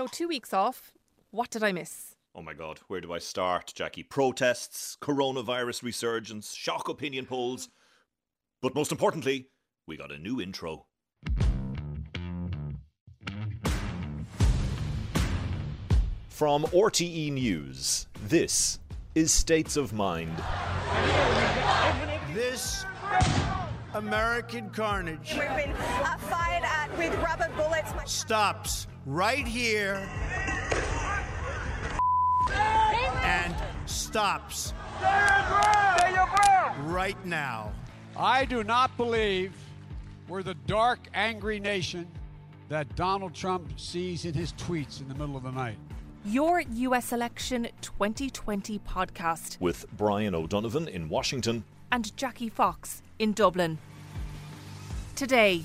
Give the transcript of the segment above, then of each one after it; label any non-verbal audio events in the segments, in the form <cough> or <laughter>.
So, two weeks off. What did I miss? Oh my God, where do I start, Jackie? Protests, coronavirus resurgence, shock opinion polls. But most importantly, we got a new intro. From RTE News, this is States of Mind. This American carnage We've been uh, fired at with rubber bullets. stops right here and stops right now. I do not believe we're the dark, angry nation that Donald Trump sees in his tweets in the middle of the night. Your US Election 2020 podcast With Brian O'Donovan in Washington. and Jackie Fox in Dublin. Today,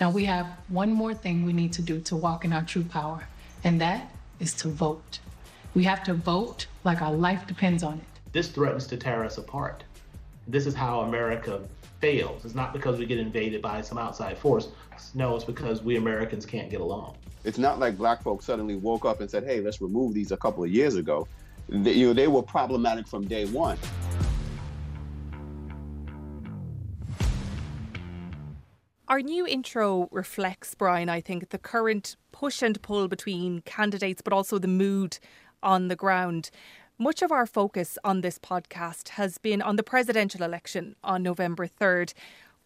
Now we have one more thing we need to do to walk in our true power, and that is to vote. We have to vote like our life depends on it. This threatens to tear us apart. This is how America fails. It's not because we get invaded by some outside force. No, it's because we Americans can't get along. It's not like black folks suddenly woke up and said, "Hey, let's remove these" a couple of years ago. They, you know, they were problematic from day one. Our new intro reflects, Brian, I think, the current push and pull between candidates, but also the mood on the ground. Much of our focus on this podcast has been on the presidential election on November 3rd.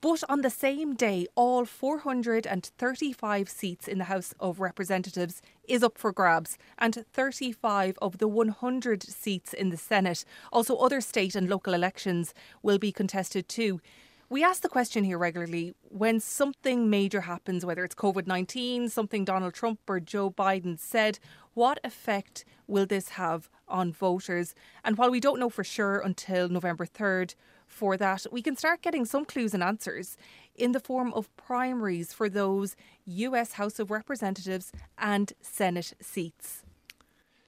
But on the same day, all 435 seats in the House of Representatives is up for grabs, and 35 of the 100 seats in the Senate. Also, other state and local elections will be contested too. We ask the question here regularly when something major happens, whether it's COVID 19, something Donald Trump or Joe Biden said, what effect will this have on voters? And while we don't know for sure until November 3rd for that, we can start getting some clues and answers in the form of primaries for those US House of Representatives and Senate seats.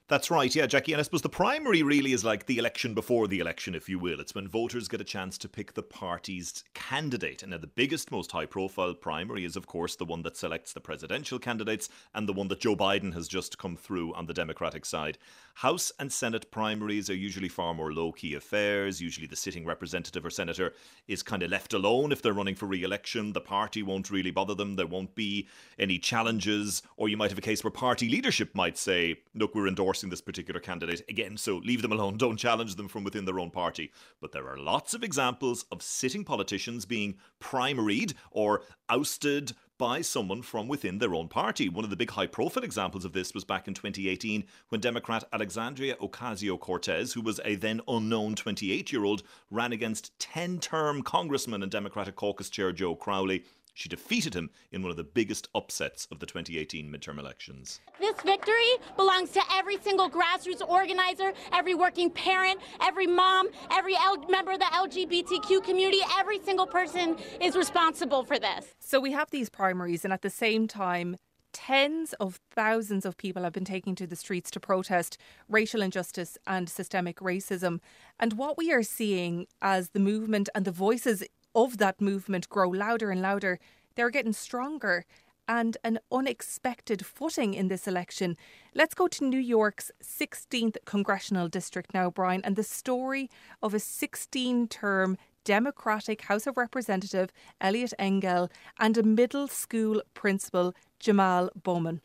That's right, yeah, Jackie. And I suppose the primary really is like the election before the election, if you will. It's when voters get a chance to pick the party's candidate. And now the biggest, most high profile primary is, of course, the one that selects the presidential candidates and the one that Joe Biden has just come through on the Democratic side. House and Senate primaries are usually far more low key affairs. Usually the sitting representative or senator is kind of left alone if they're running for re election. The party won't really bother them. There won't be any challenges. Or you might have a case where party leadership might say, look, we're endorsing this particular candidate again, so leave them alone. Don't challenge them from within their own party. But there are lots of examples of sitting politicians being primaried or ousted by someone from within their own party. One of the big high profile examples of this was back in 2018 when Democrat Alexandria Ocasio Cortez, who was a then unknown 28 year old, ran against 10 term Congressman and Democratic Caucus Chair Joe Crowley. She defeated him in one of the biggest upsets of the 2018 midterm elections. This victory belongs to every single grassroots organizer, every working parent, every mom, every L- member of the LGBTQ community. Every single person is responsible for this. So we have these primaries, and at the same time, tens of thousands of people have been taking to the streets to protest racial injustice and systemic racism. And what we are seeing as the movement and the voices of that movement grow louder and louder, they're getting stronger and an unexpected footing in this election. Let's go to New York's 16th congressional district now, Brian, and the story of a 16 term Democratic House of Representative Eliot Engel and a middle school principal Jamal Bowman.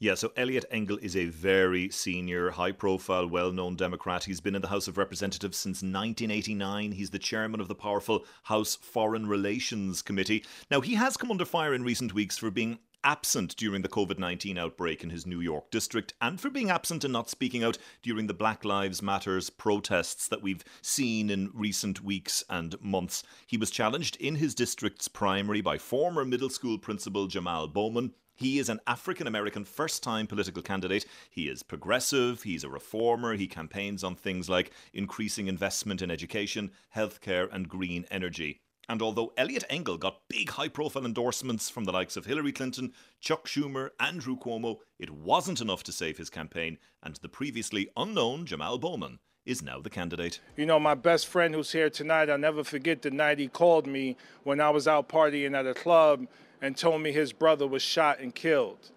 Yeah, so Eliot Engel is a very senior, high profile, well known Democrat. He's been in the House of Representatives since 1989. He's the chairman of the powerful House Foreign Relations Committee. Now, he has come under fire in recent weeks for being absent during the COVID 19 outbreak in his New York district and for being absent and not speaking out during the Black Lives Matters protests that we've seen in recent weeks and months. He was challenged in his district's primary by former middle school principal Jamal Bowman. He is an African American first time political candidate. He is progressive, he's a reformer, he campaigns on things like increasing investment in education, healthcare, and green energy. And although Eliot Engel got big high profile endorsements from the likes of Hillary Clinton, Chuck Schumer, Andrew Cuomo, it wasn't enough to save his campaign, and the previously unknown Jamal Bowman is now the candidate. You know, my best friend who's here tonight, I'll never forget the night he called me when I was out partying at a club and told me his brother was shot and killed.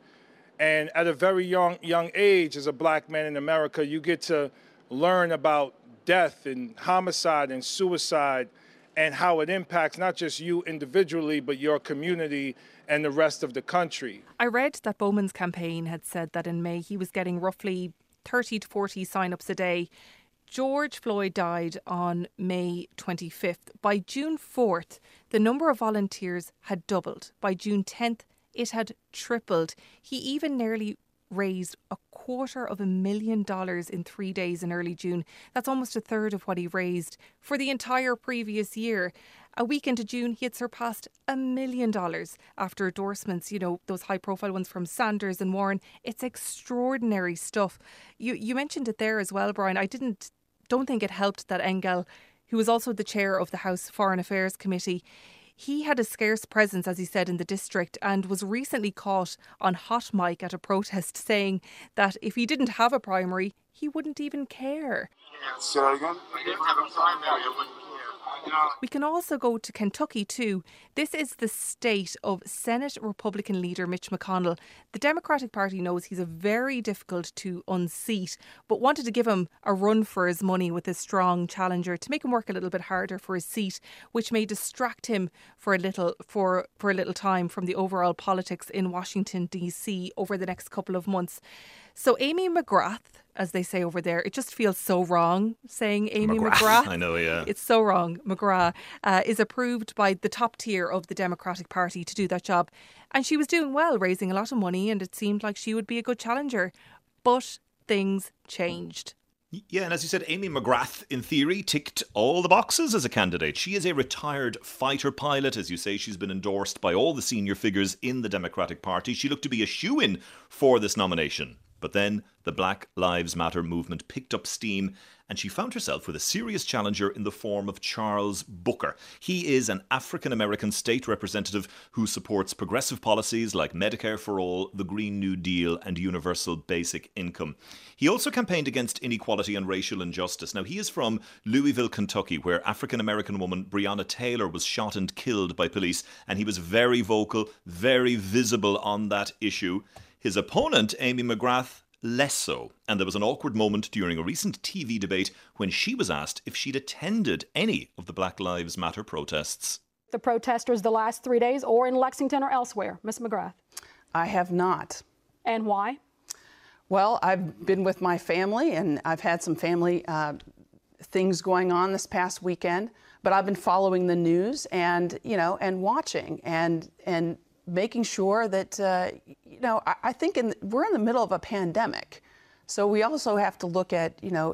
And at a very young young age, as a black man in America, you get to learn about death and homicide and suicide and how it impacts not just you individually, but your community and the rest of the country. I read that Bowman's campaign had said that in May he was getting roughly 30 to 40 sign-ups a day. George Floyd died on May 25th. By June 4th, the number of volunteers had doubled. By June 10th, it had tripled. He even nearly raised a quarter of a million dollars in three days in early June. That's almost a third of what he raised for the entire previous year. A week into June, he had surpassed a million dollars after endorsements, you know, those high profile ones from Sanders and Warren. It's extraordinary stuff. You you mentioned it there as well, Brian. I didn't don't think it helped that Engel, who was also the chair of the House Foreign Affairs Committee, he had a scarce presence, as he said, in the district and was recently caught on hot mic at a protest saying that if he didn't have a primary, he wouldn't even care. Say that again? I didn't have a primary, I wouldn't we can also go to Kentucky too. This is the state of Senate Republican leader Mitch McConnell. The Democratic Party knows he's a very difficult to unseat, but wanted to give him a run for his money with a strong challenger to make him work a little bit harder for his seat, which may distract him for a little for for a little time from the overall politics in Washington D.C. over the next couple of months. So Amy McGrath as they say over there. It just feels so wrong saying Amy McGrath. McGrath. I know, yeah. It's so wrong. McGrath uh, is approved by the top tier of the Democratic Party to do that job. And she was doing well, raising a lot of money, and it seemed like she would be a good challenger. But things changed. Yeah, and as you said, Amy McGrath, in theory, ticked all the boxes as a candidate. She is a retired fighter pilot. As you say, she's been endorsed by all the senior figures in the Democratic Party. She looked to be a shoe in for this nomination. But then the Black Lives Matter movement picked up steam and she found herself with a serious challenger in the form of Charles Booker. He is an African American state representative who supports progressive policies like Medicare for All, the Green New Deal, and universal basic income. He also campaigned against inequality and racial injustice. Now, he is from Louisville, Kentucky, where African American woman Breonna Taylor was shot and killed by police, and he was very vocal, very visible on that issue. His opponent, Amy McGrath, less so. And there was an awkward moment during a recent TV debate when she was asked if she'd attended any of the Black Lives Matter protests. The protesters the last three days or in Lexington or elsewhere, Ms. McGrath? I have not. And why? Well, I've been with my family and I've had some family uh, things going on this past weekend, but I've been following the news and, you know, and watching and, and making sure that, uh, you know, I, I think in, we're in the middle of a pandemic. So we also have to look at, you know,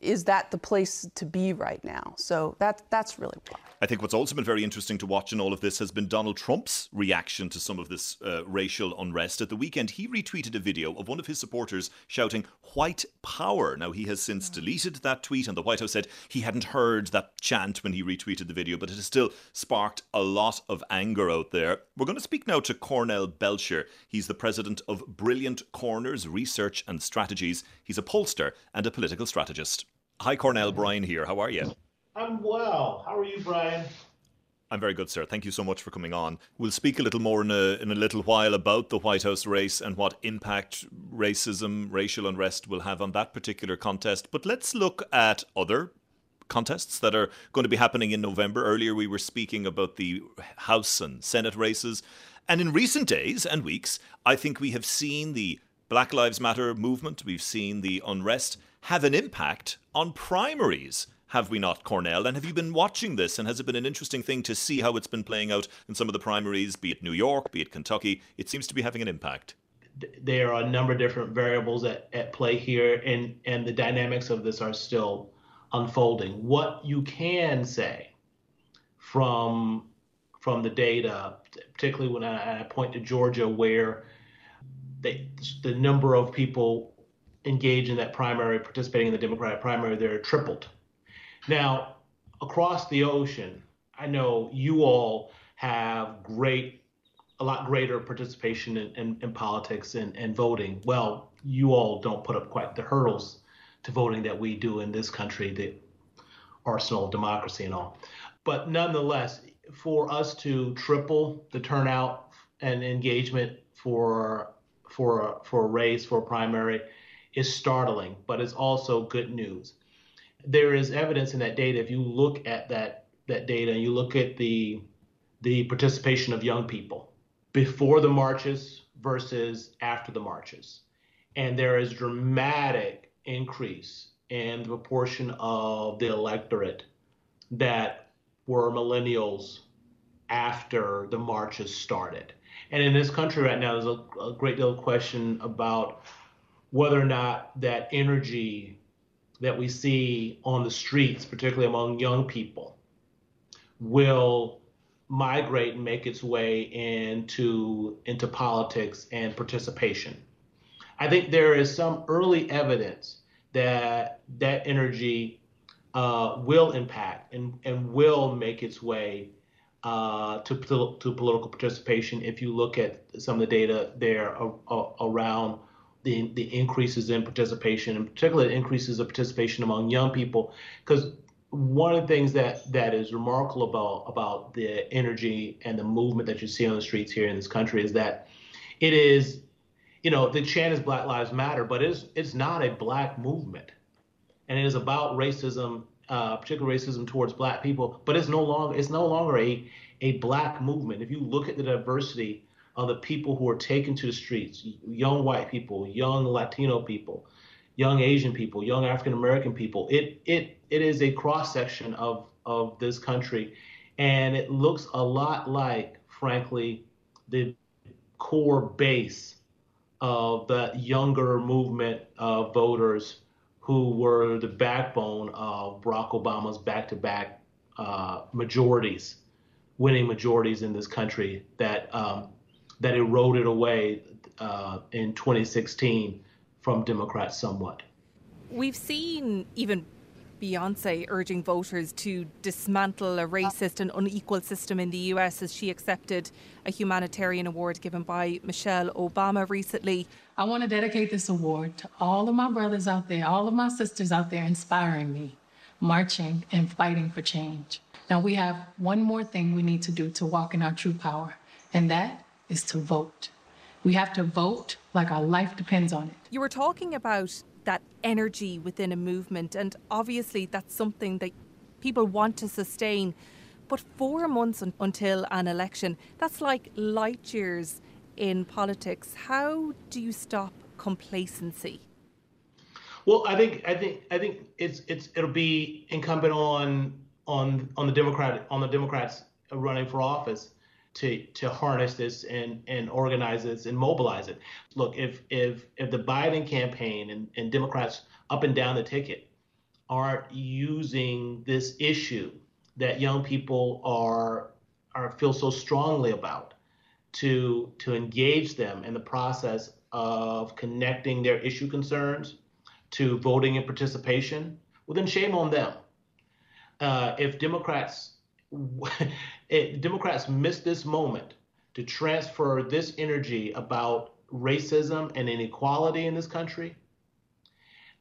is that the place to be right now? So that that's really why. I think what's also been very interesting to watch in all of this has been Donald Trump's reaction to some of this uh, racial unrest. At the weekend, he retweeted a video of one of his supporters shouting "White Power." Now he has since deleted that tweet, and the White House said he hadn't heard that chant when he retweeted the video, but it has still sparked a lot of anger out there. We're going to speak now to Cornell Belcher. He's the president of Brilliant Corners Research and Strategies. He's a pollster and a political strategist. Hi, Cornell. Brian here. How are you? I'm well. How are you, Brian? I'm very good, sir. Thank you so much for coming on. We'll speak a little more in a, in a little while about the White House race and what impact racism, racial unrest will have on that particular contest. But let's look at other contests that are going to be happening in November. Earlier, we were speaking about the House and Senate races. And in recent days and weeks, I think we have seen the Black Lives Matter movement, we've seen the unrest have an impact on primaries have we not, Cornell? And have you been watching this? And has it been an interesting thing to see how it's been playing out in some of the primaries, be it New York, be it Kentucky? It seems to be having an impact. There are a number of different variables at, at play here, and, and the dynamics of this are still unfolding. What you can say from from the data, particularly when I, I point to Georgia, where they, the number of people engaged in that primary, participating in the Democratic primary, there tripled. Now, across the ocean, I know you all have great, a lot greater participation in, in, in politics and, and voting. Well, you all don't put up quite the hurdles to voting that we do in this country, the arsenal of democracy and all. But nonetheless, for us to triple the turnout and engagement for for for a race for a primary is startling, but it's also good news. There is evidence in that data. If you look at that that data and you look at the the participation of young people before the marches versus after the marches, and there is dramatic increase in the proportion of the electorate that were millennials after the marches started. And in this country right now, there's a, a, great deal of question about whether or not that energy that we see on the streets, particularly among young people, will migrate and make its way into into politics and participation. I think there is some early evidence that that energy uh, will impact and, and will make its way uh, to, to political participation if you look at some of the data there around the, the increases in participation, and particularly the increases of participation among young people. Because one of the things that, that is remarkable about, about the energy and the movement that you see on the streets here in this country is that it is, you know, the chant is Black Lives Matter, but it's, it's not a black movement. And it is about racism uh, particular racism towards black people, but it's no longer it's no longer a a black movement. If you look at the diversity of the people who are taken to the streets, young white people, young Latino people, young Asian people, young African American people, it it it is a cross section of of this country, and it looks a lot like, frankly, the core base of the younger movement of voters who were the backbone of Barack Obama's back to back majorities, winning majorities in this country that, um, that eroded away uh, in 2016 from Democrats somewhat. We've seen even Beyonce urging voters to dismantle a racist and unequal system in the US as she accepted a humanitarian award given by Michelle Obama recently. I want to dedicate this award to all of my brothers out there, all of my sisters out there inspiring me, marching and fighting for change. Now, we have one more thing we need to do to walk in our true power, and that is to vote. We have to vote like our life depends on it. You were talking about that energy within a movement. And obviously, that's something that people want to sustain. But four months un- until an election, that's like light years in politics. How do you stop complacency? Well, I think I think I think it's it's it'll be incumbent on on on the Democrat on the Democrats running for office to to harness this and and organize this and mobilize it. Look, if if if the Biden campaign and, and Democrats up and down the ticket aren't using this issue that young people are are feel so strongly about to to engage them in the process of connecting their issue concerns to voting and participation, well then shame on them. Uh, if Democrats it, Democrats missed this moment to transfer this energy about racism and inequality in this country,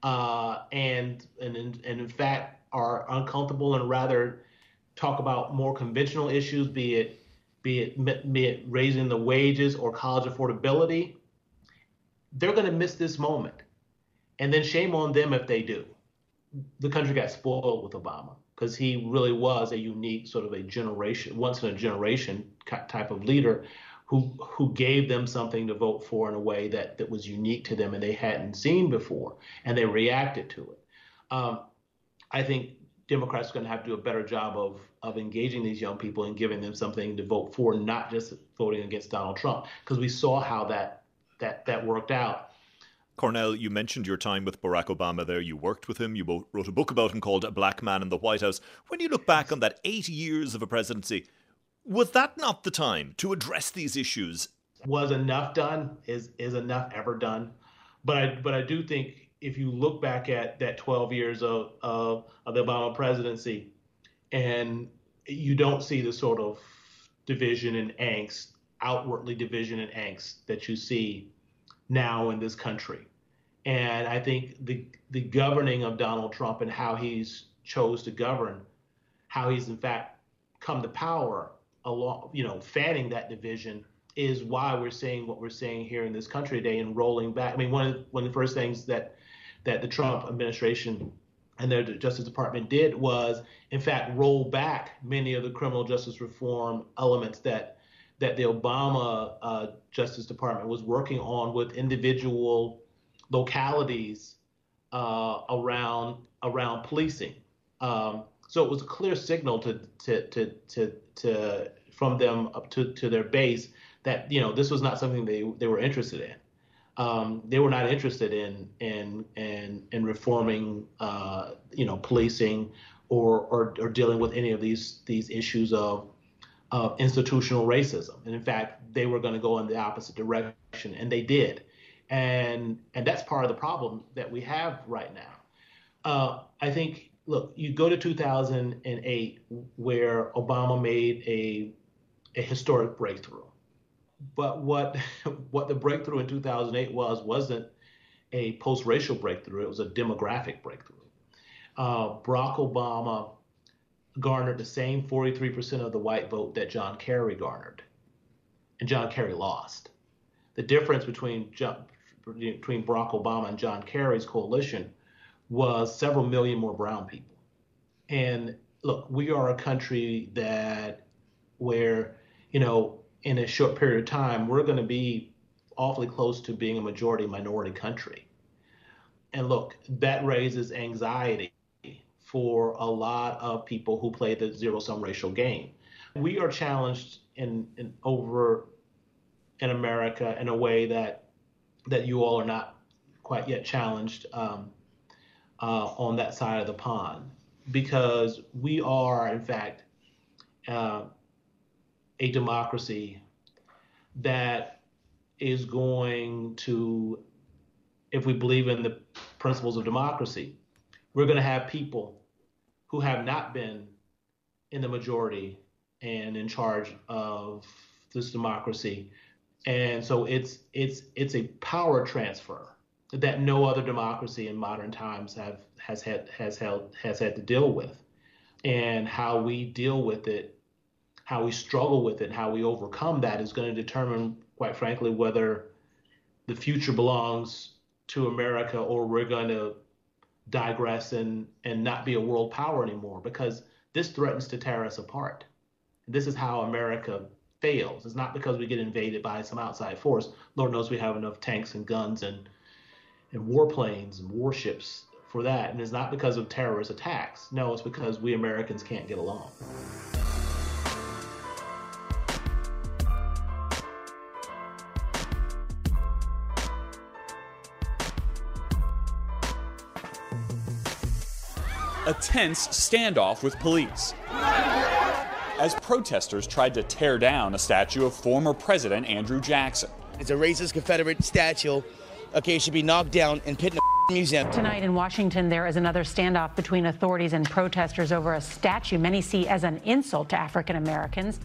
uh, and and in, and in fact are uncomfortable and rather talk about more conventional issues, be it be it be it raising the wages or college affordability, they're going to miss this moment, and then shame on them if they do. The country got spoiled with Obama because he really was a unique sort of a generation, once in a generation type of leader who who gave them something to vote for in a way that that was unique to them and they hadn't seen before, and they reacted to it. Um, I think Democrats are going to have to do a better job of of engaging these young people and giving them something to vote for, not just voting against Donald Trump, because we saw how that that that worked out Cornell, you mentioned your time with Barack Obama there. You worked with him. You wrote a book about him called A Black Man in the White House. When you look back on that eight years of a presidency, was that not the time to address these issues? Was enough done? Is is enough ever done? But I but I do think if you look back at that 12 years of of, of the Obama presidency, and you don't see the sort of division and angst, outwardly division and angst that you see now in this country. And I think the the governing of Donald Trump and how he's chose to govern, how he's in fact come to power along, you know, fanning that division is why we're seeing what we're seeing here in this country today and rolling back. I mean, one of one of the first things that that the Trump administration and their Justice Department did was, in fact, roll back many of the criminal justice reform elements that that the Obama uh, Justice Department was working on with individual localities uh, around around policing. Um, so it was a clear signal to to to to, to from them up to, to their base that you know this was not something they they were interested in. Um, they were not interested in in in in reforming uh, you know policing or, or or dealing with any of these these issues of of institutional racism. And in fact, they were going to go in the opposite direction, and they did. And and that's part of the problem that we have right now. Uh, I think. Look, you go to 2008, where Obama made a a historic breakthrough but what <laughs> what the breakthrough in 2008 was wasn't a post-racial breakthrough; it was a demographic breakthrough. Uh, Barack Obama garnered the same 43% of the white vote that John Kerry garnered, and John Kerry lost. The difference between between Barack Obama and John Kerry's coalition was several million more brown people. And look, we are a country that where you know in a short period of time, we're going to be awfully close to being a majority minority country. And look, that raises anxiety for a lot of people who play the zero sum racial game. We are challenged in, in over in America in a way that that you all are not quite yet challenged um, uh, on that side of the pond because we are in fact uh, a democracy that is going to, if we believe in the principles of democracy, we're going to have people who have not been in the majority and in charge of this democracy. And so it's it's it's a power transfer that no other democracy in modern times have has had has held has had to deal with. And how we deal with it how we struggle with it, how we overcome that is going to determine, quite frankly, whether the future belongs to America or we're going to digress and, and not be a world power anymore because this threatens to tear us apart. This is how America fails. It's not because we get invaded by some outside force. Lord knows we have enough tanks and guns and and warplanes and warships for that. And it's not because of terrorist attacks. No, it's because we Americans can't get along. A tense standoff with police. As protesters tried to tear down a statue of former President Andrew Jackson. It's a racist Confederate statue. Okay, it should be knocked down and put in a museum. Tonight in Washington, there is another standoff between authorities and protesters over a statue many see as an insult to African Americans.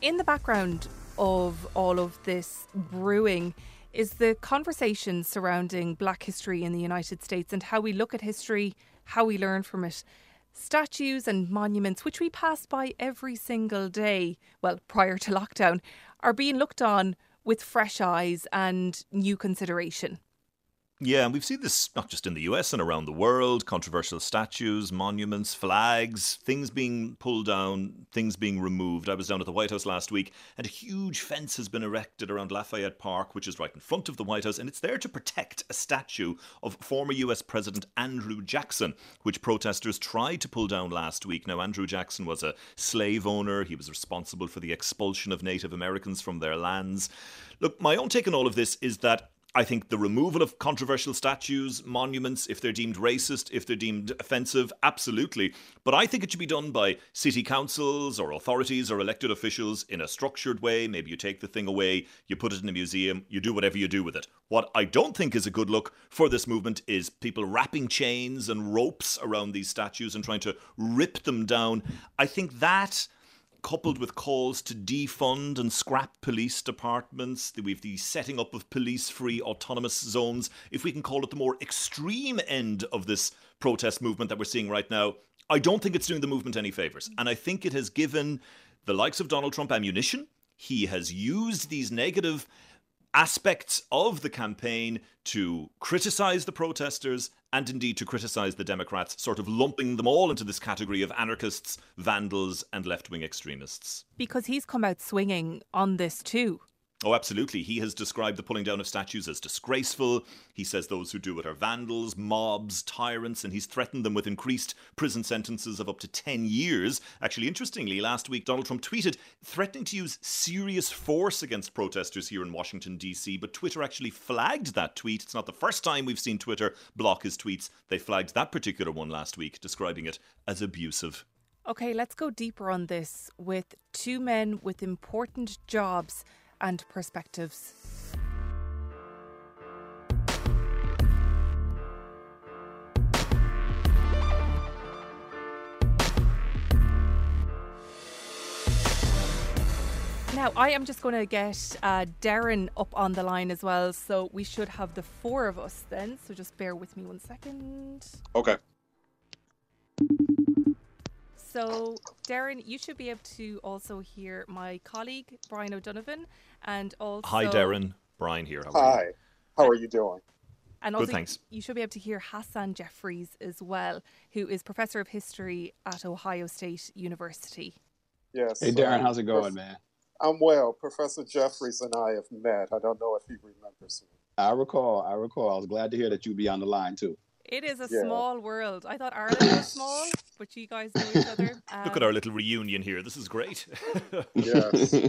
In the background of all of this brewing, is the conversation surrounding black history in the United States and how we look at history, how we learn from it. Statues and monuments, which we pass by every single day, well, prior to lockdown, are being looked on with fresh eyes and new consideration. Yeah, and we've seen this not just in the US and around the world controversial statues, monuments, flags, things being pulled down, things being removed. I was down at the White House last week, and a huge fence has been erected around Lafayette Park, which is right in front of the White House, and it's there to protect a statue of former US President Andrew Jackson, which protesters tried to pull down last week. Now, Andrew Jackson was a slave owner, he was responsible for the expulsion of Native Americans from their lands. Look, my own take on all of this is that I think the removal of controversial statues, monuments, if they're deemed racist, if they're deemed offensive, absolutely. But I think it should be done by city councils or authorities or elected officials in a structured way. Maybe you take the thing away, you put it in a museum, you do whatever you do with it. What I don't think is a good look for this movement is people wrapping chains and ropes around these statues and trying to rip them down. I think that coupled with calls to defund and scrap police departments. We've the setting up of police free autonomous zones. If we can call it the more extreme end of this protest movement that we're seeing right now, I don't think it's doing the movement any favours. And I think it has given the likes of Donald Trump ammunition. he has used these negative aspects of the campaign to criticize the protesters and indeed to criticize the Democrats, sort of lumping them all into this category of anarchists, vandals, and left wing extremists. Because he's come out swinging on this too. Oh, absolutely. He has described the pulling down of statues as disgraceful. He says those who do it are vandals, mobs, tyrants, and he's threatened them with increased prison sentences of up to 10 years. Actually, interestingly, last week Donald Trump tweeted threatening to use serious force against protesters here in Washington, D.C., but Twitter actually flagged that tweet. It's not the first time we've seen Twitter block his tweets. They flagged that particular one last week, describing it as abusive. Okay, let's go deeper on this with two men with important jobs and perspectives. Now, I am just going to get uh, Derryn up on the line as well. So we should have the four of us then. So just bear with me one second. Okay. So, Derryn, you should be able to also hear my colleague, Brian O'Donovan, and also. Hi, Derryn. Brian here. How Hi. You? How are you doing? And also, Good, thanks. you should be able to hear Hasan Jeffries as well, who is professor of history at Ohio State University. Yes. Hey, Derryn, um, how's it going, man? I'm well. Professor Jeffries and I have met. I don't know if he remembers me. I recall. I recall. I was glad to hear that you'd be on the line, too. It is a yeah. small world. I thought Ireland was <coughs> small, but you guys know each other. Um, Look at our little reunion here. This is great. <laughs> yes. <laughs>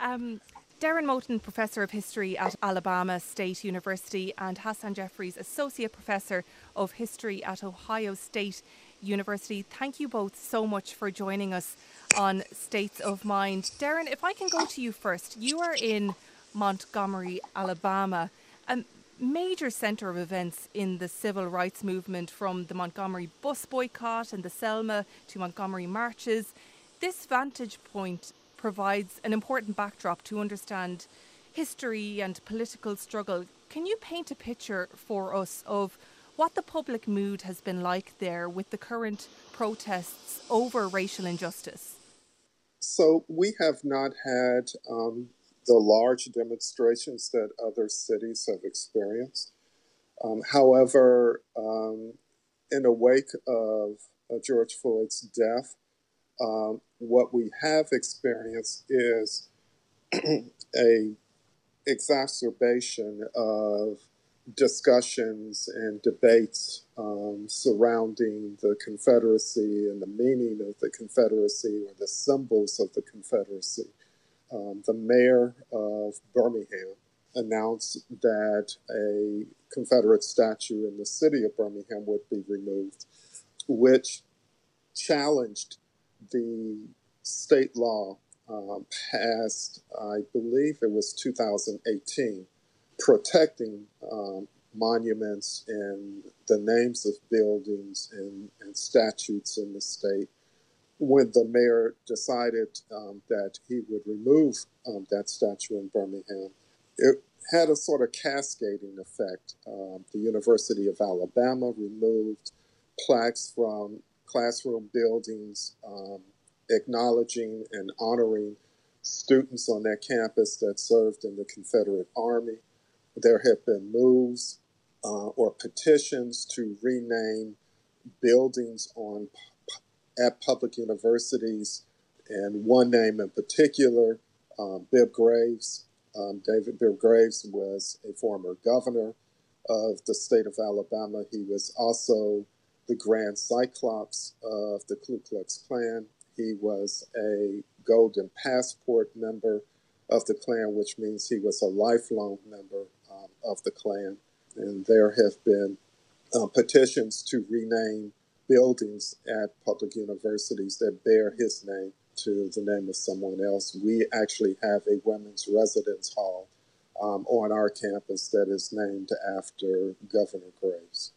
um, Derryn Moten, Professor of History at Alabama State University, and Hasan Jeffries, Associate Professor of History at Ohio State University. Thank you both so much for joining us on States of Mind. Derryn, if I can go to you first, you are in Montgomery, Alabama. a major centre of events in the civil rights movement from the Montgomery bus boycott and the Selma to Montgomery marches. This vantage point provides an important backdrop to understand history and political struggle. Can you paint a picture for us of what the public mood has been like there with the current protests over racial injustice? So, we have not had um, the large demonstrations that other cities have experienced. Um, however, um, in the wake of uh, George Floyd's death, um, what we have experienced is <clears throat> a exacerbation of discussions and debates um, surrounding the Confederacy and the meaning of the Confederacy or the symbols of the Confederacy. Um, the mayor of Birmingham announced that a Confederate statue in the city of Birmingham would be removed, which challenged the state law um, passed, I believe it was 2018, protecting um, monuments and the names of buildings and, and statutes in the state when the mayor decided um, that he would remove um, that statue in Birmingham, it had a sort of cascading effect. Um, the University of Alabama removed plaques from classroom buildings um, acknowledging and honoring students on that campus that served in the Confederate Army. There have been moves uh, or petitions to rename buildings on at public universities, and one name in particular, um, Graves. Um, David Bibb Graves was a former governor of the state of Alabama. He was also the Grand Cyclops of the Ku Klux Klan. He was a Golden Passport member of the Klan, which means he was a lifelong member um, of the Klan. And there have been uh, petitions to rename buildings at public universities that bear his name to the name of someone else. We actually have a women's residence hall um, on our campus that is named after Governor Graves.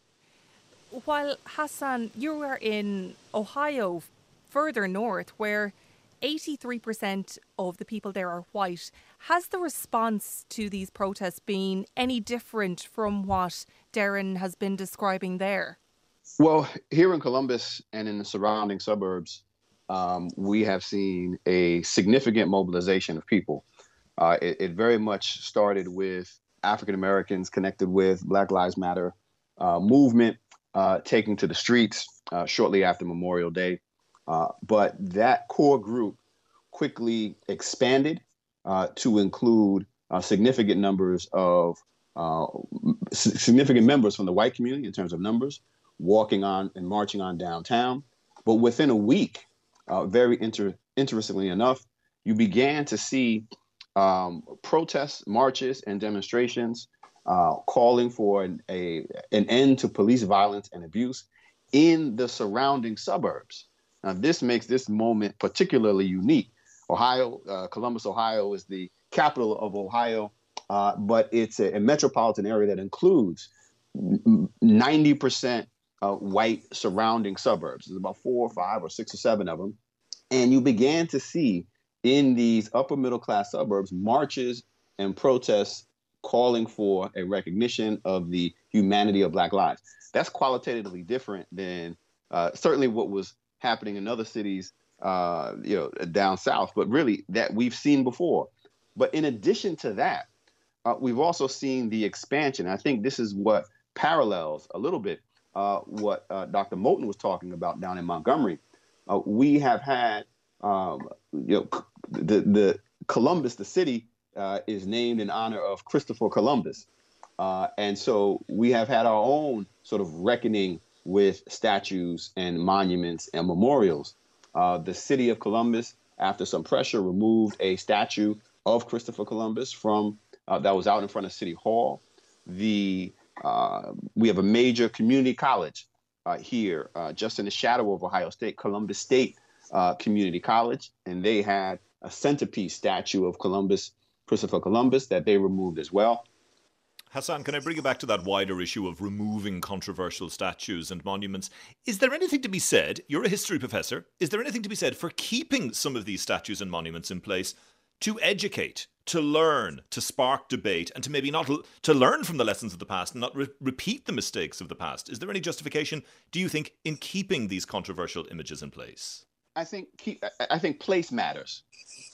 While Hasan, you were in Ohio, further north, where 83% of the people there are white. Has the response to these protests been any different from what Derryn has been describing there? Well, here in Columbus and in the surrounding suburbs, um, we have seen a significant mobilization of people. Uh, it, it, very much started with African Americans connected with Black Lives Matter uh, movement uh, taking to the streets uh, shortly after Memorial Day. Uh, but that core group quickly expanded uh, to include significant numbers of significant members from the white community in terms of numbers, walking on and marching on downtown. But within a week, uh, very inter- interestingly enough, you began to see um, protests, marches, and demonstrations uh, calling for an, a, an end to police violence and abuse in the surrounding suburbs. Now, this makes this moment particularly unique. Ohio, uh, Columbus, Ohio, is the capital of Ohio, uh, but it's a, a, metropolitan area that includes 90% uh, white surrounding suburbs. There's about four or five or six or seven of them. And you began to see in these upper middle class suburbs marches and protests calling for a recognition of the humanity of Black lives. That's qualitatively different than uh, certainly what was happening in other cities, uh, you know, down south, but really that we've seen before. But in addition to that, uh, we've also seen the expansion. I think this is what parallels a little bit uh, what uh, Dr. Moten was talking about down in Montgomery. Uh, we have had, um, you know, the, the Columbus, the city, uh, is named in honor of Christopher Columbus. Uh, and so we have had our own sort of reckoning with statues and monuments and memorials. Uh, the city of Columbus, after some pressure, removed a statue of Christopher Columbus from that was out in front of City Hall. The uh, we have a major community college uh, here, uh, just in the shadow of Ohio State, Columbus State uh, Community College, and they had a centerpiece statue of Columbus, Christopher Columbus, that they removed as well. Hasan, can I bring you back to that wider issue of removing controversial statues and monuments? Is there anything to be said? You're a history professor. Is there anything to be said for keeping some of these statues and monuments in place to educate to learn, to spark debate, and to maybe not to learn from the lessons of the past and not re- repeat the mistakes of the past. Is there any justification, do you think, in keeping these controversial images in place? I think keep, I think place matters,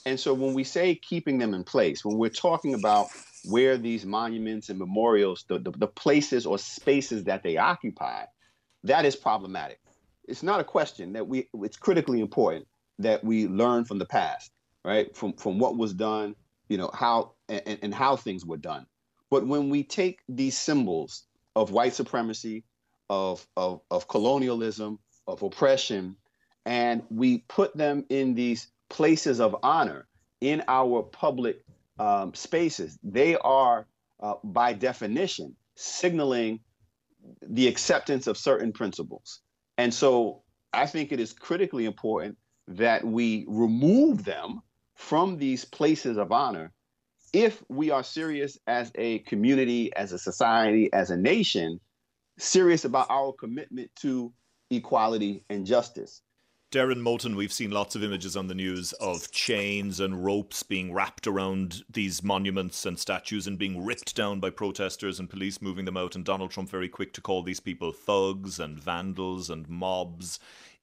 and so when we say keeping them in place, when we're talking about where these monuments and memorials, the, the, the places or spaces that they occupy, that is problematic. It's not a question that we. It's critically important that we learn from the past, right? From from what was done you know how and, and how things were done but when we take these symbols of white supremacy of, of, of colonialism of oppression and we put them in these places of honor in our public um, spaces they are uh, by definition signaling the acceptance of certain principles and so i think it is critically important that we remove them from these places of honor if we are serious as a community, as a society, as a nation, serious about our commitment to equality and justice. Derryn Moten, we've seen lots of images on the news of chains and ropes being wrapped around these monuments and statues and being ripped down by protesters and police moving them out, and Donald Trump very quick to call these people thugs and vandals and mobs.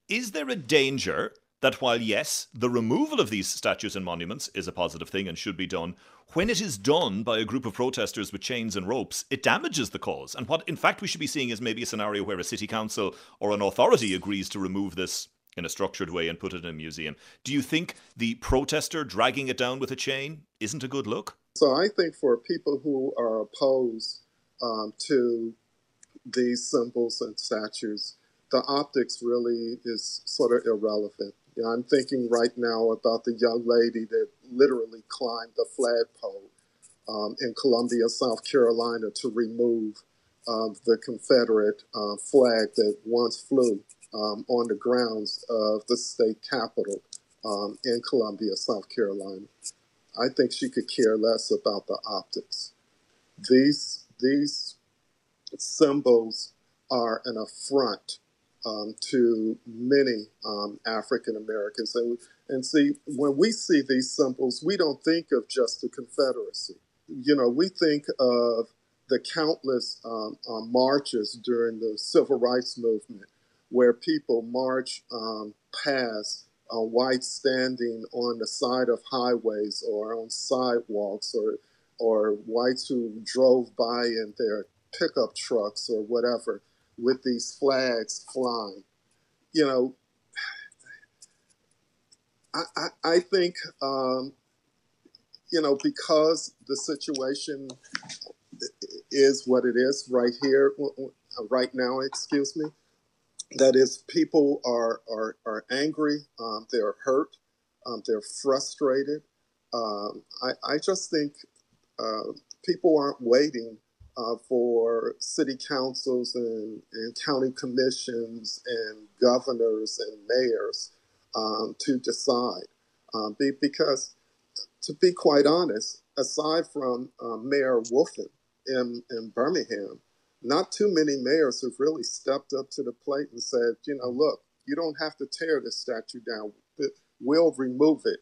Is there a danger that while, yes, the removal of these statues and monuments is a positive thing and should be done, when it is done by a group of protesters with chains and ropes, it damages the cause. And what, in fact, we should be seeing is maybe a scenario where a city council or an authority agrees to remove this in a structured way and put it in a museum. Do you think the protester dragging it down with a chain isn't a good look? So I think for people who are opposed um, to these symbols and statues, the optics really is sort of irrelevant. You know, I'm thinking right now about the young lady that literally climbed the flagpole um, in Columbia, South Carolina, to remove um, the Confederate uh, flag that once flew um, on the grounds of the state capitol um, in Columbia, South Carolina. I think she could care less about the optics. These these symbols are an affront um, to many um, African Americans. And, and see, when we see these symbols, we don't think of just the Confederacy. You know, we think of the countless um, uh, marches during the Civil Rights Movement where people march um, past uh, whites standing on the side of highways or on sidewalks or or whites who drove by in their pickup trucks or whatever with these flags flying. You know, I, I, I think, um, you know, because the situation is what it is right here, right now, excuse me, that is, people are, are, are angry, um, they're hurt, um, they're frustrated. Um, I, I just think uh, people aren't waiting uh, for city councils and, and county commissions and governors and mayors um, to decide. Um, be, because, to be quite honest, aside from uh, Mayor Woodfin in, in Birmingham, not too many mayors have really stepped up to the plate and said, you know, look, you don't have to tear this statue down. We'll remove it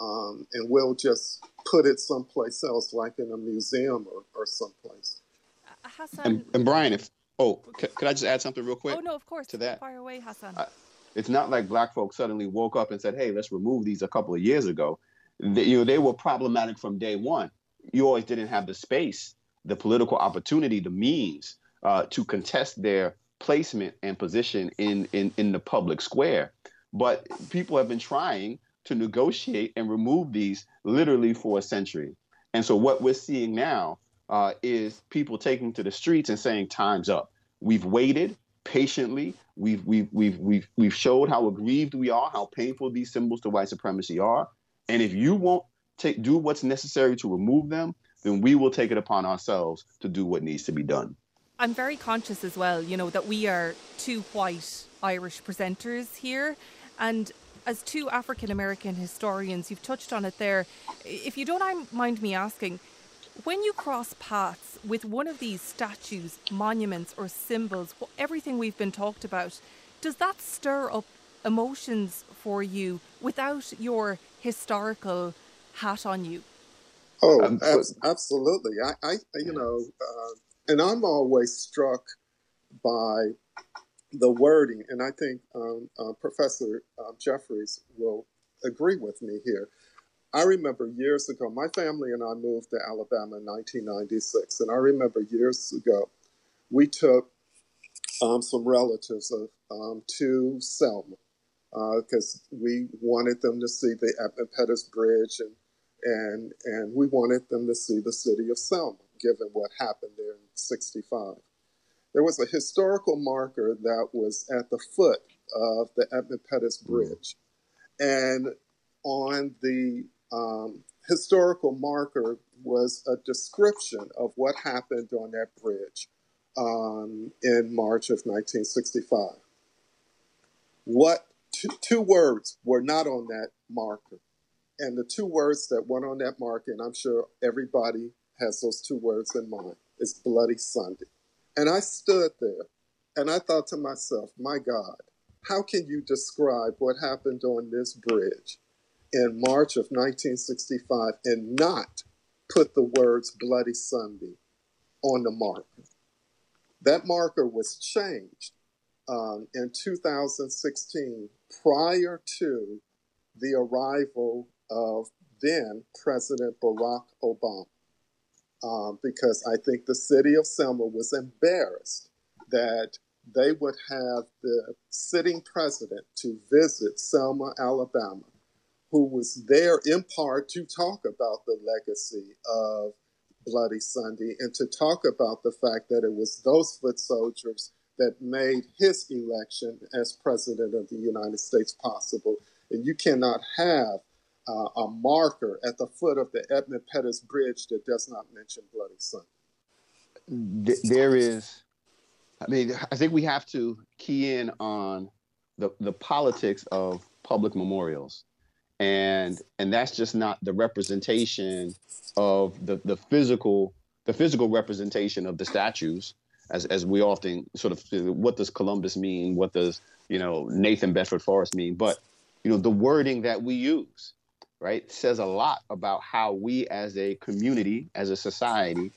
um, and we'll just put it someplace else, like in a museum or, or someplace. Uh, Hasan. And, and Brian, if oh, could, could I just add something real quick? Oh no, of course. To that, fire away, Hasan. Uh, it's not like black folks suddenly woke up and said, "Hey, let's remove these." A couple of years ago, they, you know, they were problematic from day one. You always didn't have the space, the political opportunity, the means uh, to contest their placement and position in, in in the public square. But people have been trying to negotiate and remove these literally for a century. And so what we're seeing now uh, is people taking to the streets and saying, "Time's up." We've waited patiently. We've we've we've we've we've showed how aggrieved we are, how painful these symbols to white supremacy are. And if you won't take do what's necessary to remove them, then we will take it upon ourselves to do what needs to be done. I'm very conscious as well, you know, that we are two white Irish presenters here. And as two African American historians, you've touched on it there. If you don't mind me asking, when you cross paths with one of these statues, monuments, or symbols, everything we've been talked about, does that stir up emotions for you without your historical hat on you? Oh, um, absolutely. I, I you know, uh, and I'm always struck by the wording, and I think um, uh, Professor uh, Jeffries will agree with me here. I remember years ago, my family and I moved to Alabama in 1996, and I remember years ago, we took um, some relatives of, um, to Selma because uh, we wanted them to see the Edmund Pettus Bridge and, and, and we wanted them to see the city of Selma, given what happened there in 65. There was a historical marker that was at the foot of the Edmund Pettus Bridge. And on the um, historical marker was a description of what happened on that bridge um, in March of 1965. What two, two words were not on that marker? And the two words that went on that marker, and I'm sure everybody has those two words in mind, is Bloody Sunday. And I stood there and I thought to myself, my God, how can you describe what happened on this bridge in March of 1965 and not put the words Bloody Sunday on the marker. That marker was changed um, in 2016 prior to the arrival of then President Barack Obama. Um, because I think the city of Selma was embarrassed that they would have the sitting president to visit Selma, Alabama, who was there in part to talk about the legacy of Bloody Sunday and to talk about the fact that it was those foot soldiers that made his election as president of the United States possible. And you cannot have uh, a marker at the foot of the Edmund Pettus Bridge that does not mention Bloody Sunday. There is, I mean, I think we have to key in on the, the politics of public memorials. And and that's just not the representation of the the physical the physical representation of the statues as as we often sort of what does Columbus mean? What does you know Nathan Bedford Forrest mean? But you know the wording that we use right says a lot about how we as a community as a society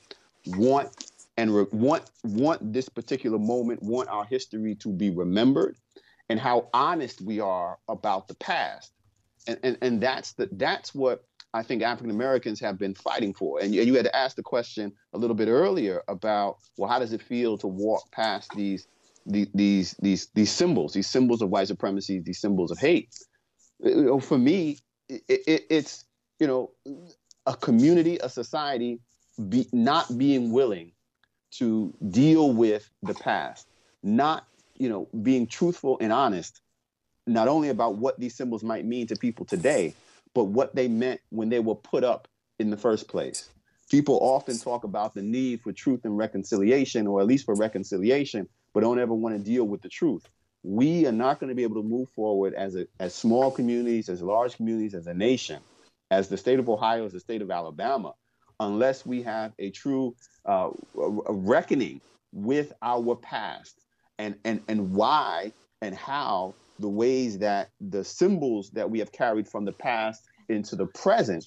want and re- want want this particular moment want our history to be remembered and how honest we are about the past. And, and, and that's the that's what I think African Americans have been fighting for. And you, you had to ask the question a little bit earlier about, well, how does it feel to walk past these these these these, these symbols, these symbols of white supremacy, these symbols of hate? Uh, for me, it, it, it's you know a community, a society, be, not being willing to deal with the past, not you know being truthful and honest, not only about what these symbols might mean to people today, but what they meant when they were put up in the first place. People often talk about the need for truth and reconciliation, or at least for reconciliation, but don't ever want to deal with the truth. We are not going to be able to move forward as a, as small communities, as large communities, as a nation, as the state of Ohio, as the state of Alabama, unless we have a true uh, a reckoning with our past and, and, and why and how the ways that the symbols that we have carried from the past into the present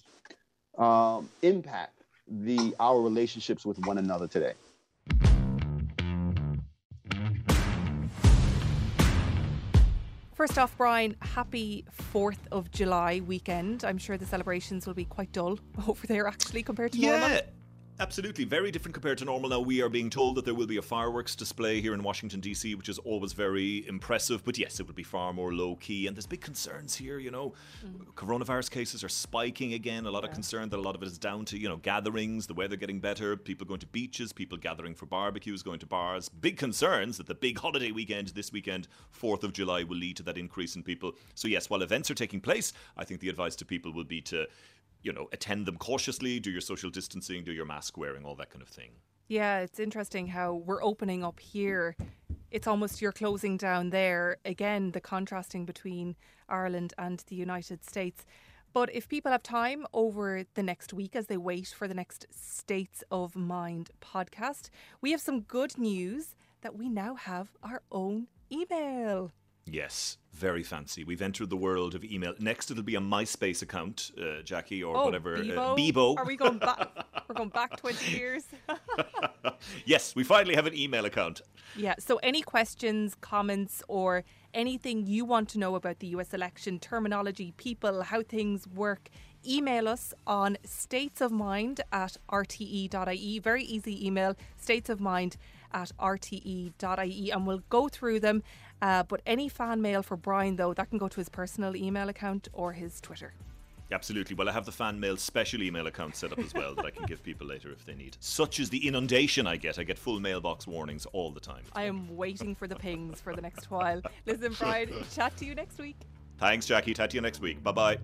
um, impact the our relationships with one another today. First off, Brian, happy 4th of July weekend. I'm sure the celebrations will be quite dull <laughs> over there actually compared to yeah. normal. Absolutely, very different compared to normal. Now we are being told that there will be a fireworks display here in Washington D.C., which is always very impressive. But yes, it would be far more low key, and there's big concerns here. You know, mm. coronavirus cases are spiking again. A lot yeah. of concern that a lot of it is down to you know gatherings, the weather getting better, people going to beaches, people gathering for barbecues, going to bars. Big concerns that the big holiday weekend this weekend, Fourth of July, will lead to that increase in people. So yes, while events are taking place, I think the advice to people will be to you know, attend them cautiously, do your social distancing, do your mask wearing, all that kind of thing. Yeah, it's interesting how we're opening up here. It's almost you're closing down there. Again, the contrasting between Ireland and the United States. But if people have time over the next week as they wait for the next States of Mind podcast, we have some good news that we now have our own email. Yes, very fancy. We've entered the world of email. Next, it'll be a MySpace account, uh, Jackie, or oh, whatever. Bebo? Uh, Bebo. Are we going back? <laughs> We're going back twenty years. <laughs> yes, we finally have an email account. Yeah. So, any questions, comments, or anything you want to know about the U.S. election, terminology, people, how things work, email us on statesofmind at rte.ie. Very easy email, statesofmind at rte.ie, and we'll go through them uh, but any fan mail for Brian, though, that can go to his personal email account or his Twitter. Absolutely. Well, I have the fan mail special email account set up as well that I can give people later if they need. Such is the inundation I get. I get full mailbox warnings all the time. I am waiting for the pings for the next while. Listen, <laughs> Brian, chat to you next week. Thanks, Jackie. Chat to you next week. Bye bye.